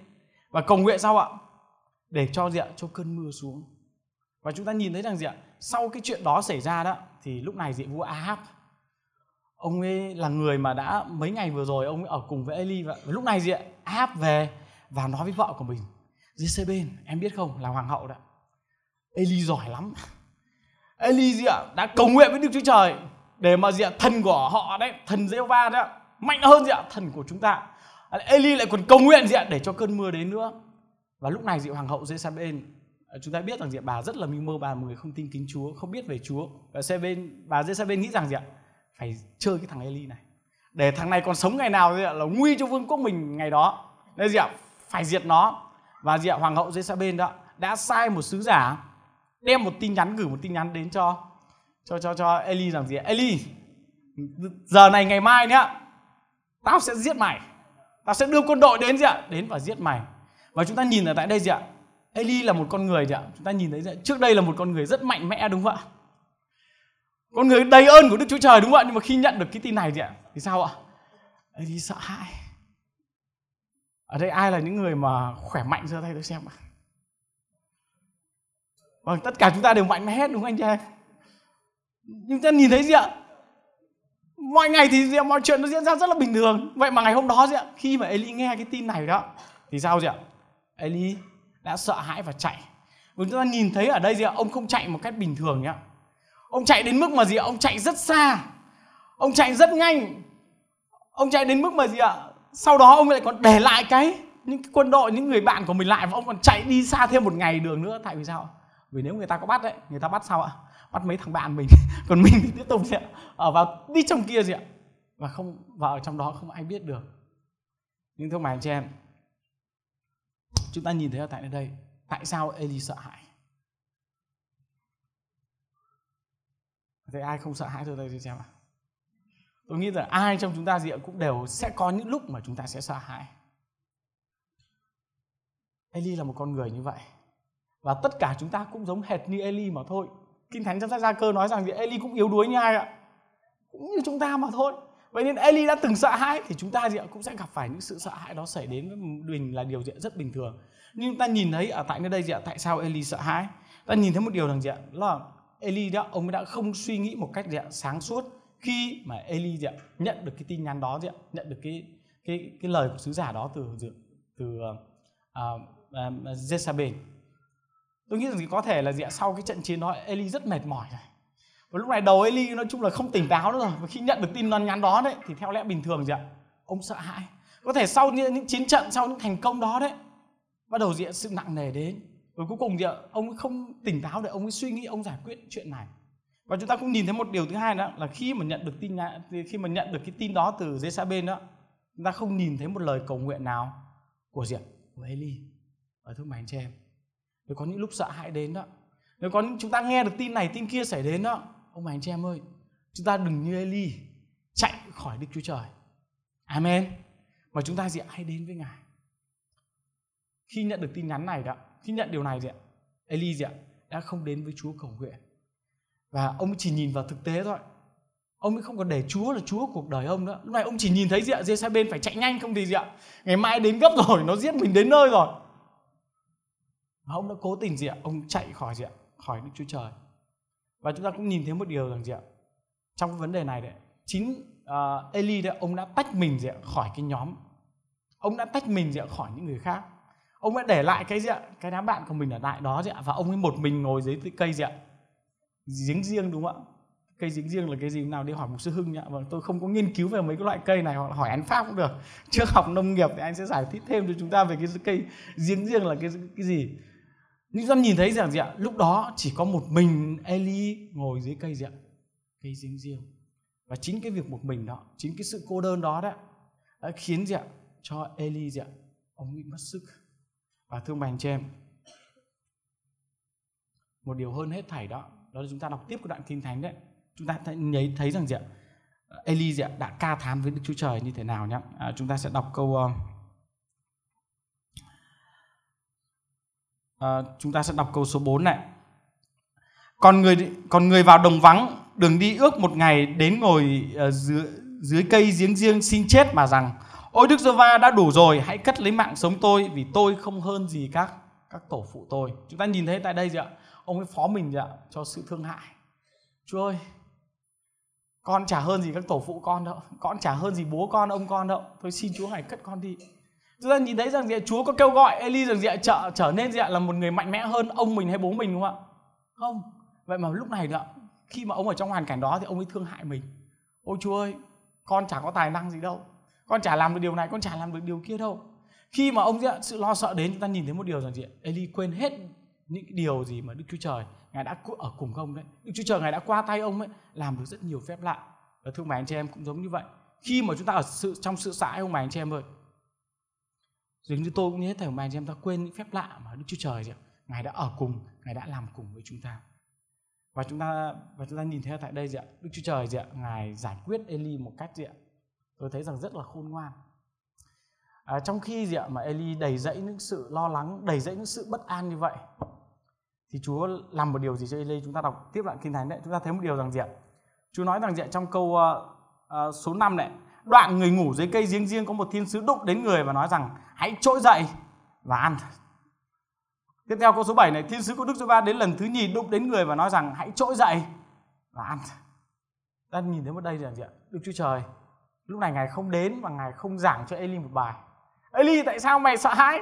S1: Và cầu nguyện sao ạ? Để cho gì ạ cho cơn mưa xuống. Và chúng ta nhìn thấy rằng gì ạ sau cái chuyện đó xảy ra đó thì lúc này diện vua Ahab ông ấy là người mà đã mấy ngày vừa rồi ông ấy ở cùng với Eli và lúc này gì ạ về và nói với vợ của mình Jezebel em biết không là hoàng hậu đấy Eli giỏi lắm. Eli gì ạ, đã cầu nguyện với Đức Chúa Trời để mà gì ạ, thần của họ đấy, thần giê va đấy mạnh hơn gì ạ, thần của chúng ta. Eli lại còn cầu nguyện gì ạ, để cho cơn mưa đến nữa. Và lúc này dị hoàng hậu Jezebel, chúng ta biết rằng gì bà rất là mưu mơ, bà một người không tin kính Chúa, không biết về Chúa. Và Jezebel, bà Jezebel nghĩ rằng gì ạ, phải chơi cái thằng Eli này. Để thằng này còn sống ngày nào thì là nguy cho vương quốc mình ngày đó. Nên gì ạ, phải diệt nó. Và gì ạ, hoàng hậu Jezabel đó đã sai một sứ giả đem một tin nhắn gửi một tin nhắn đến cho cho cho cho Eli làm gì Eli giờ này ngày mai nhá tao sẽ giết mày tao sẽ đưa quân đội đến gì ạ đến và giết mày và chúng ta nhìn ở tại đây gì ạ Eli là một con người gì ạ chúng ta nhìn thấy gì ạ? trước đây là một con người rất mạnh mẽ đúng không ạ con người đầy ơn của Đức Chúa Trời đúng không ạ? Nhưng mà khi nhận được cái tin này thì, thì sao ạ? Eli sợ hãi. Ở đây ai là những người mà khỏe mạnh giơ tay tôi xem ạ? Vâng, tất cả chúng ta đều mạnh mẽ hết đúng không anh chị em? Nhưng ta nhìn thấy gì ạ? Mọi ngày thì gì ạ? mọi chuyện nó diễn ra rất là bình thường. Vậy mà ngày hôm đó gì ạ? Khi mà Eli nghe cái tin này đó thì sao gì ạ? Eli đã sợ hãi và chạy. Và chúng ta nhìn thấy ở đây gì ạ? Ông không chạy một cách bình thường nhá Ông chạy đến mức mà gì ạ? Ông chạy rất xa. Ông chạy rất nhanh. Ông chạy đến mức mà gì ạ? Sau đó ông lại còn để lại cái những cái quân đội, những người bạn của mình lại và ông còn chạy đi xa thêm một ngày đường nữa. Tại vì sao? Vì nếu người ta có bắt đấy, người ta bắt sao ạ? Bắt mấy thằng bạn mình. [laughs] Còn mình thì tiếp tục gì ạ? Ở vào đi trong kia gì ạ? Và không và ở trong đó không ai biết được. nhưng thưa mày anh chị em chúng ta nhìn thấy ở tại nơi đây tại sao Eli sợ hãi Thế ai không sợ hãi thôi đây xem ạ tôi nghĩ rằng ai trong chúng ta gì cũng đều sẽ có những lúc mà chúng ta sẽ sợ hãi Eli là một con người như vậy và tất cả chúng ta cũng giống hệt như Eli mà thôi. Kinh thánh trong sách gia cơ nói rằng gì? Eli cũng yếu đuối như ai ạ? Cũng như chúng ta mà thôi. Vậy nên Eli đã từng sợ hãi thì chúng ta gì cũng sẽ gặp phải những sự sợ hãi đó xảy đến với mình là điều gì rất bình thường. Nhưng ta nhìn thấy ở tại nơi đây gì ạ? Tại sao Eli sợ hãi? Ta nhìn thấy một điều rằng gì ạ? Là Eli đó ông đã không suy nghĩ một cách gì ạ? Sáng suốt khi mà Eli gì ạ? Nhận được cái tin nhắn đó gì ạ? Nhận được cái cái cái lời của sứ giả đó từ từ ờ, ờ, ờ, uh, uh, uh, Jezabel tôi nghĩ rằng có thể là gì ạ? Sau cái trận chiến đó Eli rất mệt mỏi rồi và lúc này đầu Eli nói chung là không tỉnh táo nữa rồi. Và khi nhận được tin nhắn đó đấy thì theo lẽ bình thường gì ạ? Ông sợ hãi. Có thể sau những, những chiến trận sau những thành công đó đấy bắt đầu diện sự nặng nề đến. Rồi cuối cùng thì ông không tỉnh táo để ông ấy suy nghĩ ông giải quyết chuyện này. Và chúng ta cũng nhìn thấy một điều thứ hai đó là khi mà nhận được tin khi mà nhận được cái tin đó từ dưới bên đó chúng ta không nhìn thấy một lời cầu nguyện nào của diện của Eli. Ở thưa mày anh chị em nếu có những lúc sợ hãi đến đó, nếu có những chúng ta nghe được tin này, tin kia xảy đến đó, ông bà anh chị em ơi, chúng ta đừng như Eli chạy khỏi Đức Chúa Trời. Amen. Mà chúng ta gì hãy đến với Ngài. Khi nhận được tin nhắn này đó, khi nhận điều này gì ạ? Eli gì ạ? Đã không đến với Chúa cầu nguyện. Và ông chỉ nhìn vào thực tế thôi. Ông ấy không còn để Chúa là Chúa cuộc đời ông nữa. Lúc này ông chỉ nhìn thấy gì ạ? Dê bên phải chạy nhanh không thì gì ạ? Ngày mai đến gấp rồi, nó giết mình đến nơi rồi và ông đã cố tình gì ạ? Ông chạy khỏi gì ạ? Khỏi Đức Chúa Trời. Và chúng ta cũng nhìn thấy một điều rằng gì ạ? Trong cái vấn đề này đấy chính uh, Eli đấy ông đã tách mình gì ạ khỏi cái nhóm. Ông đã tách mình gì ạ khỏi những người khác. Ông đã để lại cái gì ạ? Cái đám bạn của mình ở lại đó gì ạ? Và ông ấy một mình ngồi dưới cây gì ạ? Giếng riêng đúng không ạ? Cây dính riêng là cái gì? Nào đi hỏi một sư hưng nhá. Vâng tôi không có nghiên cứu về mấy cái loại cây này hoặc hỏi anh pháp cũng được. Trước học nông nghiệp thì anh sẽ giải thích thêm cho chúng ta về cái cây dính riêng là cái cái gì nhưng dân nhìn thấy rằng gì ạ? Lúc đó chỉ có một mình Eli ngồi dưới cây gì ạ? Cây giếng riêng. Và chính cái việc một mình đó chính cái sự cô đơn đó đó đã khiến gì ạ? Cho Eli gì ạ? Ông bị mất sức. Và thương bành cho em một điều hơn hết thảy đó đó là chúng ta đọc tiếp cái đoạn kinh thánh đấy. Chúng ta thấy, thấy rằng gì ạ? Eli gì ạ? Đã ca thán với Đức Chúa Trời như thế nào nhá? À, chúng ta sẽ đọc câu uh, à, chúng ta sẽ đọc câu số 4 này. Còn người còn người vào đồng vắng đường đi ước một ngày đến ngồi uh, dưới dưới cây giếng riêng xin chết mà rằng ôi đức giê va đã đủ rồi hãy cất lấy mạng sống tôi vì tôi không hơn gì các các tổ phụ tôi. Chúng ta nhìn thấy tại đây gì ạ? Ông ấy phó mình gì ạ? Cho sự thương hại. Chúa ơi con chả hơn gì các tổ phụ con đâu. Con chả hơn gì bố con ông con đâu. Tôi xin chúa hãy cất con đi chúng ta nhìn thấy rằng gì ạ? chúa có kêu gọi eli rằng gì ạ? trở trở nên gì ạ? là một người mạnh mẽ hơn ông mình hay bố mình đúng không ạ? Không. Vậy mà lúc này nữa, khi mà ông ở trong hoàn cảnh đó thì ông ấy thương hại mình. Ôi chúa ơi, con chả có tài năng gì đâu. Con chả làm được điều này, con chả làm được điều kia đâu. Khi mà ông sự lo sợ đến, chúng ta nhìn thấy một điều rằng gì Eli quên hết những điều gì mà Đức Chúa Trời ngài đã ở cùng ông đấy. Đức Chúa Trời ngài đã qua tay ông ấy, làm được rất nhiều phép lạ. Và thương mày anh chị em cũng giống như vậy. Khi mà chúng ta ở sự, trong sự xã ông mày anh chị em ơi dường như tôi cũng như thế thầy mày anh chị em ta quên những phép lạ mà Đức Chúa Trời gì ngài đã ở cùng ngài đã làm cùng với chúng ta. Và chúng ta và chúng ta nhìn thấy tại đây gì ạ Đức Chúa Trời gì ạ ngài giải quyết Eli một cách gì ạ tôi thấy rằng rất là khôn ngoan. À, trong khi gì ạ mà Eli đầy dẫy những sự lo lắng đầy dẫy những sự bất an như vậy thì Chúa làm một điều gì cho Eli? Chúng ta đọc tiếp đoạn kinh thánh đấy. Chúng ta thấy một điều rằng gì ạ? Chúa nói rằng gì ạ? Trong câu uh, uh, số 5 này đoạn người ngủ dưới cây giếng riêng có một thiên sứ đụng đến người và nói rằng, hãy trỗi dậy và ăn. Tiếp theo câu số 7 này, thiên sứ của Đức Giê Va đến lần thứ nhì đụng đến người và nói rằng, hãy trỗi dậy và ăn. Ta nhìn thấy một đây là gì ạ? Đức Chúa Trời, lúc này ngài không đến và ngài không giảng cho Eli một bài. Eli, tại sao mày sợ hãi?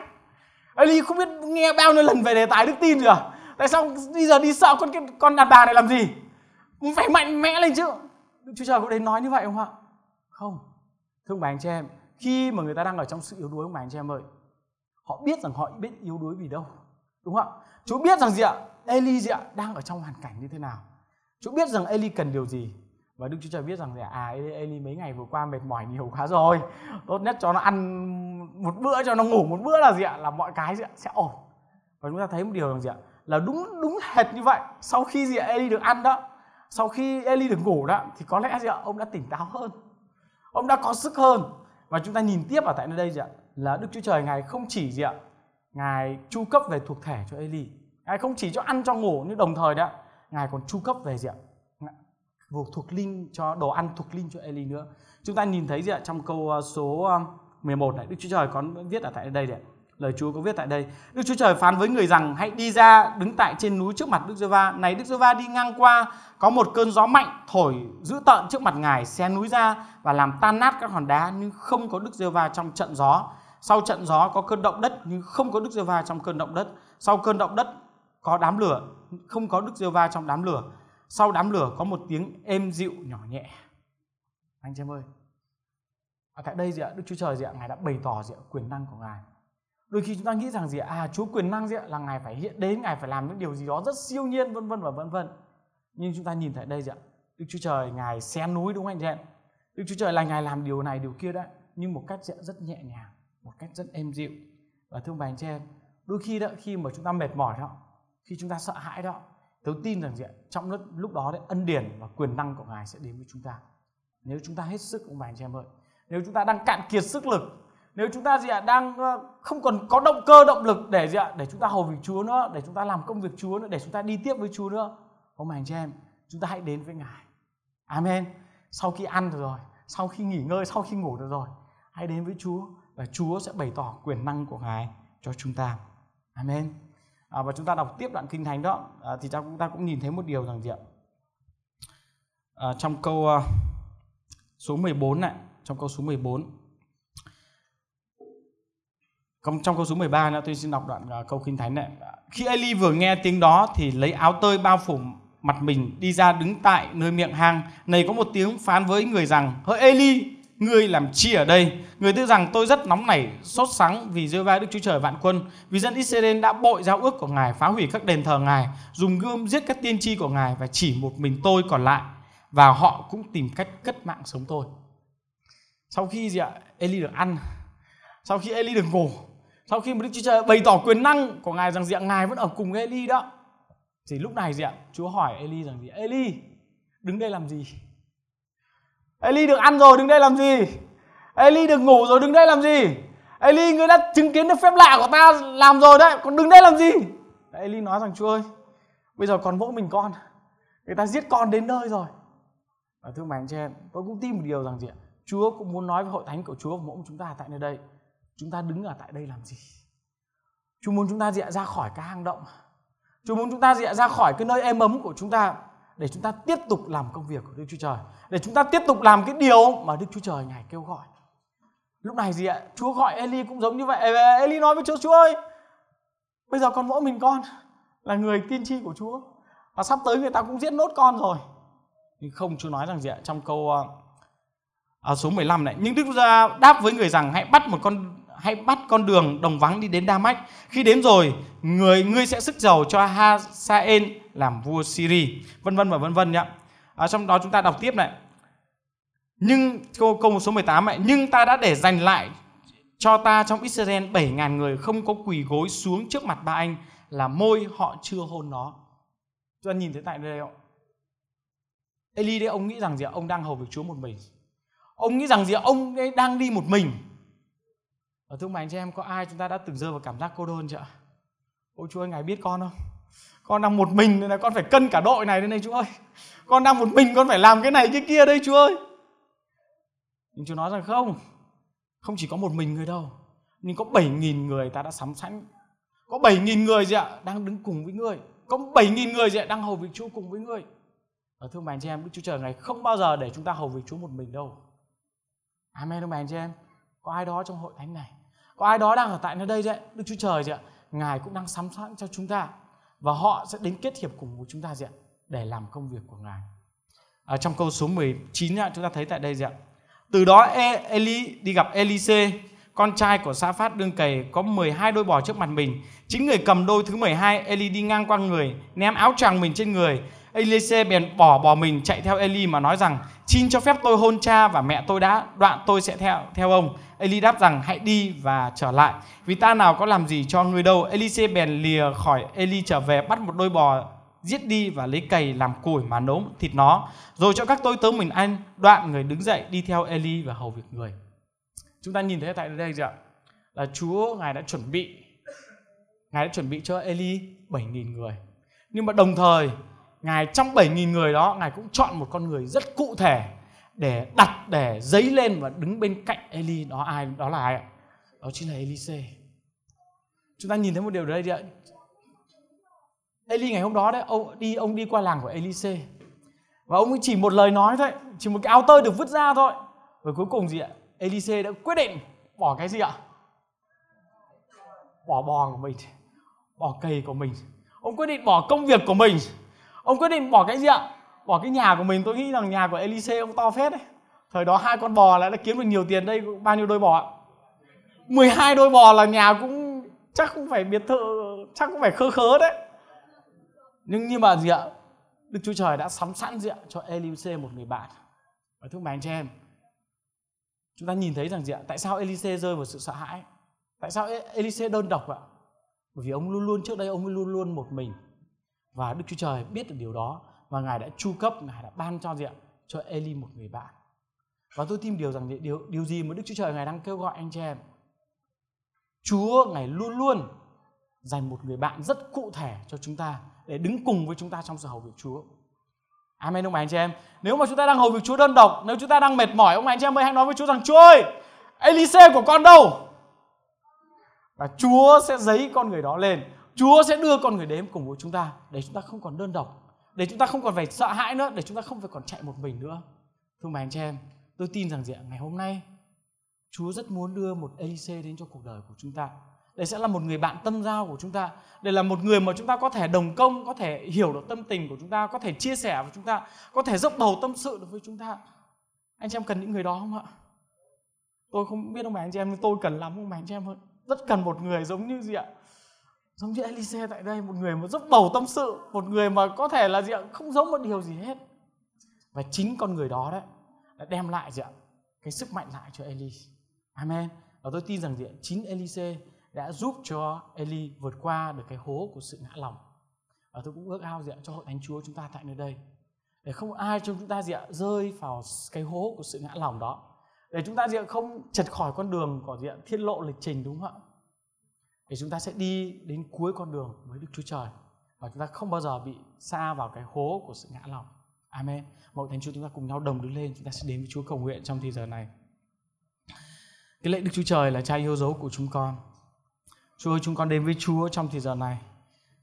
S1: Eli không biết nghe bao nhiêu lần về đề tài đức tin rồi tại sao bây giờ đi sợ con con đàn bà này làm gì? Phải mạnh mẽ lên chứ. Đức Chúa Trời có đến nói như vậy không ạ? Không thưa bà anh chị em, khi mà người ta đang ở trong sự yếu đuối, ông bà anh chị em ơi, họ biết rằng họ biết yếu đuối vì đâu, đúng không ạ? Chúa biết rằng gì ạ? Eli gì ạ? Đang ở trong hoàn cảnh như thế nào? Chúa biết rằng Eli cần điều gì? Và Đức Chúa Trời biết rằng là à Eli mấy ngày vừa qua mệt mỏi nhiều quá rồi. Tốt nhất cho nó ăn một bữa, cho nó ngủ một bữa là gì ạ? Là mọi cái gì ạ? Sẽ ổn. Và chúng ta thấy một điều rằng gì ạ? Là đúng đúng hệt như vậy. Sau khi gì ạ? Eli được ăn đó, sau khi Eli được ngủ đó, thì có lẽ gì ạ? Ông đã tỉnh táo hơn ông đã có sức hơn. Và chúng ta nhìn tiếp ở tại nơi đây gì ạ? Là Đức Chúa Trời, ngài không chỉ gì ạ? Ngài chu cấp về thuộc thể cho Eli. Ngài không chỉ cho ăn, cho ngủ nhưng đồng thời đó ngài còn chu cấp về gì ạ? Vô thuộc linh cho, đồ ăn thuộc linh cho Eli nữa. Chúng ta nhìn thấy gì ạ? Trong câu ờ, số ờ, 11 này, Đức Chúa Trời có viết ở tại đây đấy lời Chúa có viết tại đây. Đức Chúa Trời phán với người rằng, hãy đi ra, đứng tại trên núi trước mặt Đức Giê Va này, Đức Giê Va đi ngang qua. Có một cơn gió mạnh thổi dữ tợn trước mặt ngài, xé núi ra và làm tan nát các hòn đá, nhưng không có Đức Giê Va trong trận gió. Sau trận gió có cơn động đất, nhưng không có Đức Giê Va trong cơn động đất. Sau cơn động đất có đám lửa, không có Đức Giê Va trong đám lửa. Sau đám lửa có một tiếng êm dịu nhỏ nhẹ. Anh chị em ơi ở tại đây gì ạ? Đức Chúa Trời gì ạ? Ngài đã bày tỏ gì ạ? Quyền năng của Ngài đôi khi chúng ta nghĩ rằng gì à Chúa quyền năng gì ạ? Là Ngài phải hiện đến Ngài phải làm những điều gì đó rất siêu nhiên vân vân và vân vân. Nhưng chúng ta nhìn thấy đây gì ạ? Đức Chúa Trời Ngài xé núi đúng không anh chị em? Đức Chúa Trời là Ngài làm điều này điều kia đấy nhưng một cách rất nhẹ nhàng một cách rất êm dịu. Và thương bà anh chị em đôi khi đó khi mà chúng ta mệt mỏi đó khi chúng ta sợ hãi đó tôi tin rằng gì ạ? Trong lúc, lúc đó đấy ân điển và quyền năng của ngài sẽ đến với chúng ta. Nếu chúng ta hết sức ông bà anh chị em ơi nếu chúng ta đang cạn kiệt sức lực nếu chúng ta gì ạ đang ờ, không còn có động cơ động lực để gì ạ để chúng ta hầu việc Chúa nữa để chúng ta làm công việc Chúa nữa để chúng ta đi tiếp với Chúa nữa ông anh chị em chúng ta hãy đến với ngài. Amen. Sau khi ăn được rồi sau khi nghỉ ngơi sau khi ngủ được rồi hãy đến với Chúa và Chúa sẽ bày tỏ quyền năng của ngài cho chúng ta. Amen. À, và chúng ta đọc tiếp đoạn kinh thánh đó à, thì chúng ta cũng nhìn thấy một điều rằng gì ạ? À, trong câu uh, số 14 này trong câu số 14 bốn trong câu số 13 nữa tôi xin đọc đoạn uh, câu kinh thánh này khi Eli vừa nghe tiếng đó thì lấy áo tơi bao phủ mặt mình đi ra đứng tại nơi miệng hang này có một tiếng phán với người rằng hỡi Eli ngươi làm chi ở đây? Người tư rằng tôi rất nóng nảy, sốt sắng vì rơi vai Đức Chúa Trời vạn quân. Vì dân Israel đã bội giao ước của Ngài, phá hủy các đền thờ Ngài, dùng gươm giết các tiên tri của Ngài và chỉ một mình tôi còn lại. Và họ cũng tìm cách cất mạng sống tôi. Sau khi gì ạ? Eli được ăn, sau khi Eli được ngủ, sau khi mà Đức Chúa Trời bày tỏ quyền năng của Ngài rằng gì ạ? Ngài vẫn ở cùng Eli đó. Thì lúc này gì ạ? Chúa hỏi Eli rằng gì? Eli, đứng đây làm gì? Eli được ăn rồi đứng đây làm gì? Eli được ngủ rồi đứng đây làm gì? Eli người đã chứng kiến được phép lạ của ta làm rồi đấy, còn đứng đây làm gì? Eli nói rằng Chúa ơi, bây giờ còn mỗi mình con. Người ta giết con đến nơi rồi. Và thưa mẹ anh chị em, tôi cũng tin một điều rằng gì ạ? Chúa cũng muốn nói với hội thánh của Chúa và mỗi chúng ta tại nơi đây. Chúng ta đứng ở tại đây làm gì? Chúa muốn chúng ta dịa ra khỏi cái hang động. Chúa muốn chúng ta dịa ra khỏi cái nơi êm ấm của chúng ta để chúng ta tiếp tục làm công việc của Đức Chúa Trời. Để chúng ta tiếp tục làm cái điều mà Đức Chúa Trời ngài kêu gọi. Lúc này gì ạ? Chúa gọi Eli cũng giống như vậy. Eli nói với Chúa Chúa ơi bây giờ con mỗi mình con là người tiên tri của Chúa và sắp tới người ta cũng giết nốt con rồi. Nhưng không Chúa nói rằng gì ạ? Trong câu ờ, à, số 15 này nhưng Đức Chúa đáp với người rằng hãy bắt một con hãy bắt con đường đồng vắng đi đến Đa Mách. Khi đến rồi, người ngươi sẽ sức giàu cho Hasael làm vua Syria, vân vân và vân vân nhá. À, trong đó chúng ta đọc tiếp này. Nhưng câu câu số 18 này, nhưng ta đã để dành lại cho ta trong Israel 7.000 người không có quỳ gối xuống trước mặt ba anh là môi họ chưa hôn nó. Chúng ta nhìn thấy tại đây không? Eli đấy ông nghĩ rằng gì ông đang hầu việc Chúa một mình. Ông nghĩ rằng gì ông ấy đang đi một mình ở thưa mày anh chị em, có ai chúng ta đã từng rơi vào cảm giác cô đơn chưa ôi chúa ơi, ngài biết con không? Con đang một mình nên là con phải cân cả đội này đây này, chú ơi. Con đang một mình, con phải làm cái này cái kia đây, chú ơi. Nhưng chú nói rằng không không chỉ có một mình người đâu, nhưng có bảy nghìn người ta đã sắm sẵn. Có bảy nghìn người gì ạ, đang đứng cùng với người có bảy nghìn người gì ạ, đang hầu việc chúa cùng với người ở thưa bạn anh chị em, đức chúa trời này không bao giờ để chúng ta hầu việc chúa một mình đâu. Amen thưa bạn anh chị em có ai đó trong hội thánh này có ai đó đang ở tại nơi đây đấy đức chúa trời gì ạ ngài cũng đang sắm sẵn cho chúng ta và họ sẽ đến kết hiệp cùng với chúng ta gì ạ để làm công việc của ngài ở trong câu số 19 ạ, chúng ta thấy tại đây gì ạ từ đó e, Eli đi gặp Elise con trai của Sa Phát đương cày có 12 đôi bò trước mặt mình. Chính người cầm đôi thứ 12, Eli đi ngang qua người, ném áo choàng mình trên người. Elise bèn bỏ bò mình chạy theo Eli mà nói rằng: "Xin cho phép tôi hôn cha và mẹ tôi đã, đoạn tôi sẽ theo theo ông." Eli đáp rằng, hãy đi và trở lại. Vì ta nào có làm gì cho người đâu. Elise bèn lìa khỏi Eli trở về bắt một đôi bò giết đi và lấy cày làm củi mà nấu thịt nó. Rồi cho các tôi tớ mình ăn. Đoạn người đứng dậy đi theo Eli và hầu việc người. Chúng ta nhìn thấy tại đây gì ạ? Là Chúa, Ngài đã chuẩn bị, Ngài đã chuẩn bị cho Eli 7.000 người. Nhưng mà đồng thời, Ngài trong 7.000 người đó, Ngài cũng chọn một con người rất cụ thể để đặt, để dấy lên và đứng bên cạnh Eli. Đó, ai, đó là ai ạ? Đó chính là Elise. Chúng ta nhìn thấy một điều đây ạ. Eli ngày hôm đó đấy, ông đi ông đi qua làng của Elise. Và ông chỉ một lời nói thôi, chỉ một cái áo tơi được vứt ra thôi. Và cuối cùng gì ạ? Elise đã quyết định bỏ cái gì ạ? Bỏ bò của mình, bỏ cây của mình. Ông quyết định bỏ công việc của mình. Ông quyết định bỏ cái gì ạ? Bỏ cái nhà của mình, tôi nghĩ rằng nhà của Elise ông to phết đấy. Thời đó hai con bò lại đã kiếm được nhiều tiền đây, bao nhiêu đôi bò ạ? 12 đôi bò là nhà cũng chắc cũng phải biệt thự, chắc cũng phải khơ khớ đấy. Nhưng nhưng mà gì ạ? Đức Chúa Trời đã sắm sẵn gì ạ cho Elise một người bạn? Và thưa anh chị em, chúng ta nhìn thấy rằng gì ạ? Tại sao Elise rơi vào sự sợ hãi? Tại sao e-, Elise đơn độc ạ? Bởi vì ông luôn luôn, trước đây ông luôn luôn một mình. Và Đức Chúa Trời biết được điều đó và Ngài đã chu cấp, Ngài đã ban cho gì ạ? Cho Eli một người bạn. Và tôi tin điều rằng điều điều gì mà Đức Chúa Trời Ngài đang kêu gọi anh chị em. Chúa Ngài luôn luôn dành một người bạn rất cụ thể cho chúng ta để đứng cùng với chúng ta trong sự hầu việc Chúa. Amen ông bà anh chị em. Nếu mà chúng ta đang hầu việc Chúa đơn độc, nếu chúng ta đang mệt mỏi, ông bà anh chị em ơi hãy nói với Chúa rằng Chúa ơi, Elise của con đâu? Và Chúa sẽ giấy con người đó lên. Chúa sẽ đưa con người đến cùng với chúng ta để chúng ta không còn đơn độc để chúng ta không còn phải sợ hãi nữa, để chúng ta không phải còn chạy một mình nữa. Thưa bà anh chị em, tôi tin rằng gì ạ? Ngày hôm nay, Chúa rất muốn đưa một Elise đến cho cuộc đời của chúng ta. Đây sẽ là một người bạn tâm giao của chúng ta. Đây là một người mà chúng ta có thể đồng công, có thể hiểu được tâm tình của chúng ta, có thể chia sẻ với chúng ta, có thể dốc bầu tâm sự được với chúng ta. Anh chị em cần những người đó không ạ? Tôi không biết ông bà anh chị em nhưng tôi cần lắm ông bà anh chị em hơn. Rất cần một người giống như gì ạ? Giống như Elise tại đây, một người mà giúp bầu tâm sự, một người mà có thể là gì ạ, không giống một điều gì hết. Và chính con người đó đấy, đã đem lại gì ạ, cái sức mạnh lại cho Eli Amen. Và tôi tin rằng gì ạ, chính Elise đã giúp cho Eli vượt qua được cái hố của sự ngã lòng. Và tôi cũng ước ao gì ạ, cho hội thánh Chúa chúng ta tại nơi đây. Để không ai trong chúng ta gì ạ, rơi vào cái hố của sự ngã lòng đó. Để chúng ta gì ạ, không chật khỏi con đường của gì ạ, thiên lộ lịch trình, đúng không ạ? Để chúng ta sẽ đi đến cuối con đường với Đức Chúa Trời và chúng ta không bao giờ bị xa vào cái hố của sự ngã lòng. Amen. Mọi thánh Chúa chúng ta cùng nhau đồng đứng lên, chúng ta sẽ đến với Chúa cầu nguyện trong thời giờ này. Cái lễ Đức Chúa Trời là cha yêu dấu của chúng con. Chúa ơi, chúng con đến với Chúa trong thời giờ này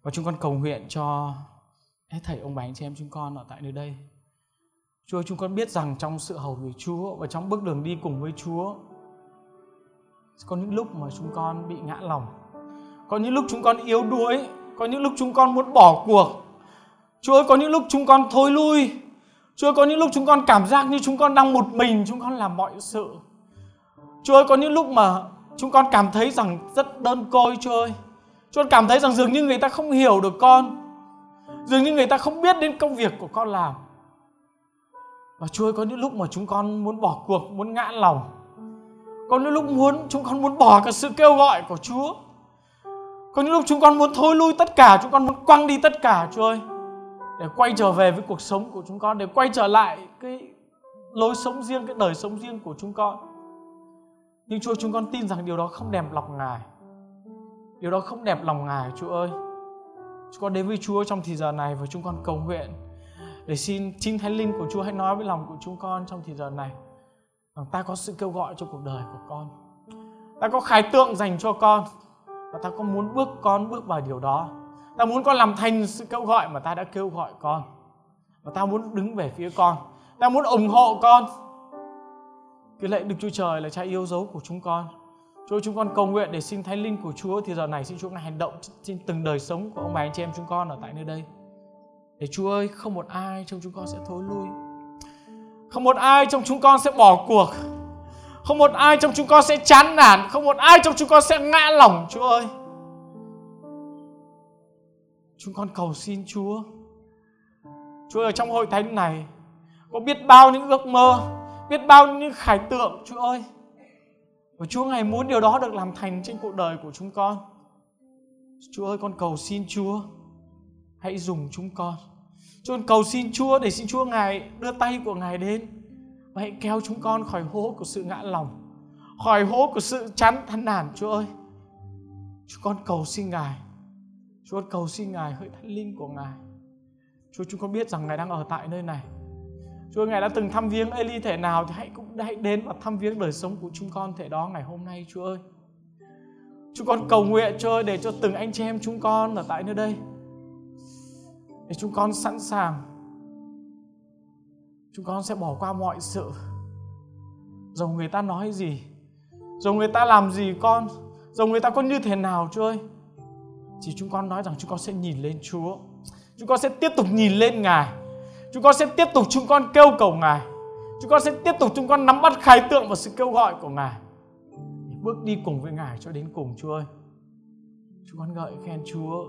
S1: và chúng con cầu nguyện cho hết thảy ông bà anh chị em chúng con ở tại nơi đây. Chúa ơi, chúng con biết rằng trong sự hầu việc Chúa và trong bước đường đi cùng với Chúa có những lúc mà chúng con bị ngã lòng có những lúc chúng con yếu đuối, có những lúc chúng con muốn bỏ cuộc. Chúa ơi, có những lúc chúng con thôi lui. Chúa ơi, có những lúc chúng con cảm giác như chúng con đang một mình, chúng con làm mọi sự. Chúa ơi, có những lúc mà chúng con cảm thấy rằng rất đơn côi, chúa ơi. Chúa con cảm thấy rằng dường như người ta không hiểu được con. Dường như người ta không biết đến công việc của con làm. Và chúa ơi, có những lúc mà chúng con muốn bỏ cuộc, muốn ngã lòng. Có những lúc muốn, chúng con muốn bỏ cả sự kêu gọi của chúa có những lúc chúng con muốn thôi lui tất cả, chúng con muốn quăng đi tất cả Chúa ơi. Để quay trở về với cuộc sống của chúng con, để quay trở lại cái lối sống riêng, cái đời sống riêng của chúng con. Nhưng Chúa chúng con tin rằng điều đó không đẹp lòng Ngài. Điều đó không đẹp lòng Ngài Chúa ơi. Chúng con đến với Chúa trong thời giờ này và chúng con cầu nguyện để xin chính Thánh Linh của Chúa hãy nói với lòng của chúng con trong thời giờ này rằng ta có sự kêu gọi cho cuộc đời của con. Ta có khải tượng dành cho con và ta có muốn bước con bước vào điều đó ta muốn con làm thành sự kêu gọi mà ta đã kêu gọi con và ta muốn đứng về phía con ta muốn ủng hộ con cứ lệnh Đức Chúa Trời là cha yêu dấu của chúng con Chúa chúng con cầu nguyện để xin Thánh Linh của Chúa thì giờ này xin Chúa ngài hành động trên từng đời sống của ông bà anh chị em chúng con ở tại nơi đây. Để Chúa ơi, không một ai trong chúng con sẽ thối lui. Không một ai trong chúng con sẽ bỏ cuộc. Không một ai trong chúng con sẽ chán nản, Không một ai trong chúng con sẽ ngã lòng, Chúa ơi. Chúng con cầu xin Chúa. Chúa ở trong hội thánh này, Có biết bao những ước mơ, Biết bao những khải tượng, Chúa ơi. Và Chúa ngài muốn điều đó được làm thành trên cuộc đời của chúng con. Chúa ơi, con cầu xin Chúa, hãy dùng chúng con. Chúa con cầu xin Chúa để xin Chúa ngài đưa tay của ngài đến và hãy kéo chúng con khỏi hố của sự ngã lòng, khỏi hố của sự chán thán nản, Chúa ơi. Chúng con cầu xin ngài. Chúa con cầu xin ngài hỡi thánh linh của ngài. Chúa, chúng con biết rằng ngài đang ở tại nơi này. Chúa ngài đã từng thăm viếng Eli thể nào thì hãy cũng hãy đến và thăm viếng đời sống của chúng con thể đó ngày hôm nay, Chúa ơi. Chúng con cầu nguyện, Chúa ơi, để cho từng anh chị em chúng con ở tại nơi đây. Để chúng con sẵn sàng chúng con sẽ bỏ qua mọi sự. Dù người ta nói gì dù người ta làm gì con dù người ta có như thế nào Chúa ơi? Chỉ chúng con nói rằng chúng con sẽ nhìn lên Chúa. Chúng con sẽ tiếp tục nhìn lên Ngài. Chúng con sẽ tiếp tục chúng con kêu cầu Ngài. Chúng con sẽ tiếp tục chúng con nắm bắt khái tượng và sự kêu gọi của Ngài. Bước đi cùng với Ngài cho đến cùng Chúa ơi. Chúng con ngợi khen Chúa.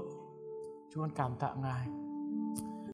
S1: Chúng con cảm tạ Ngài.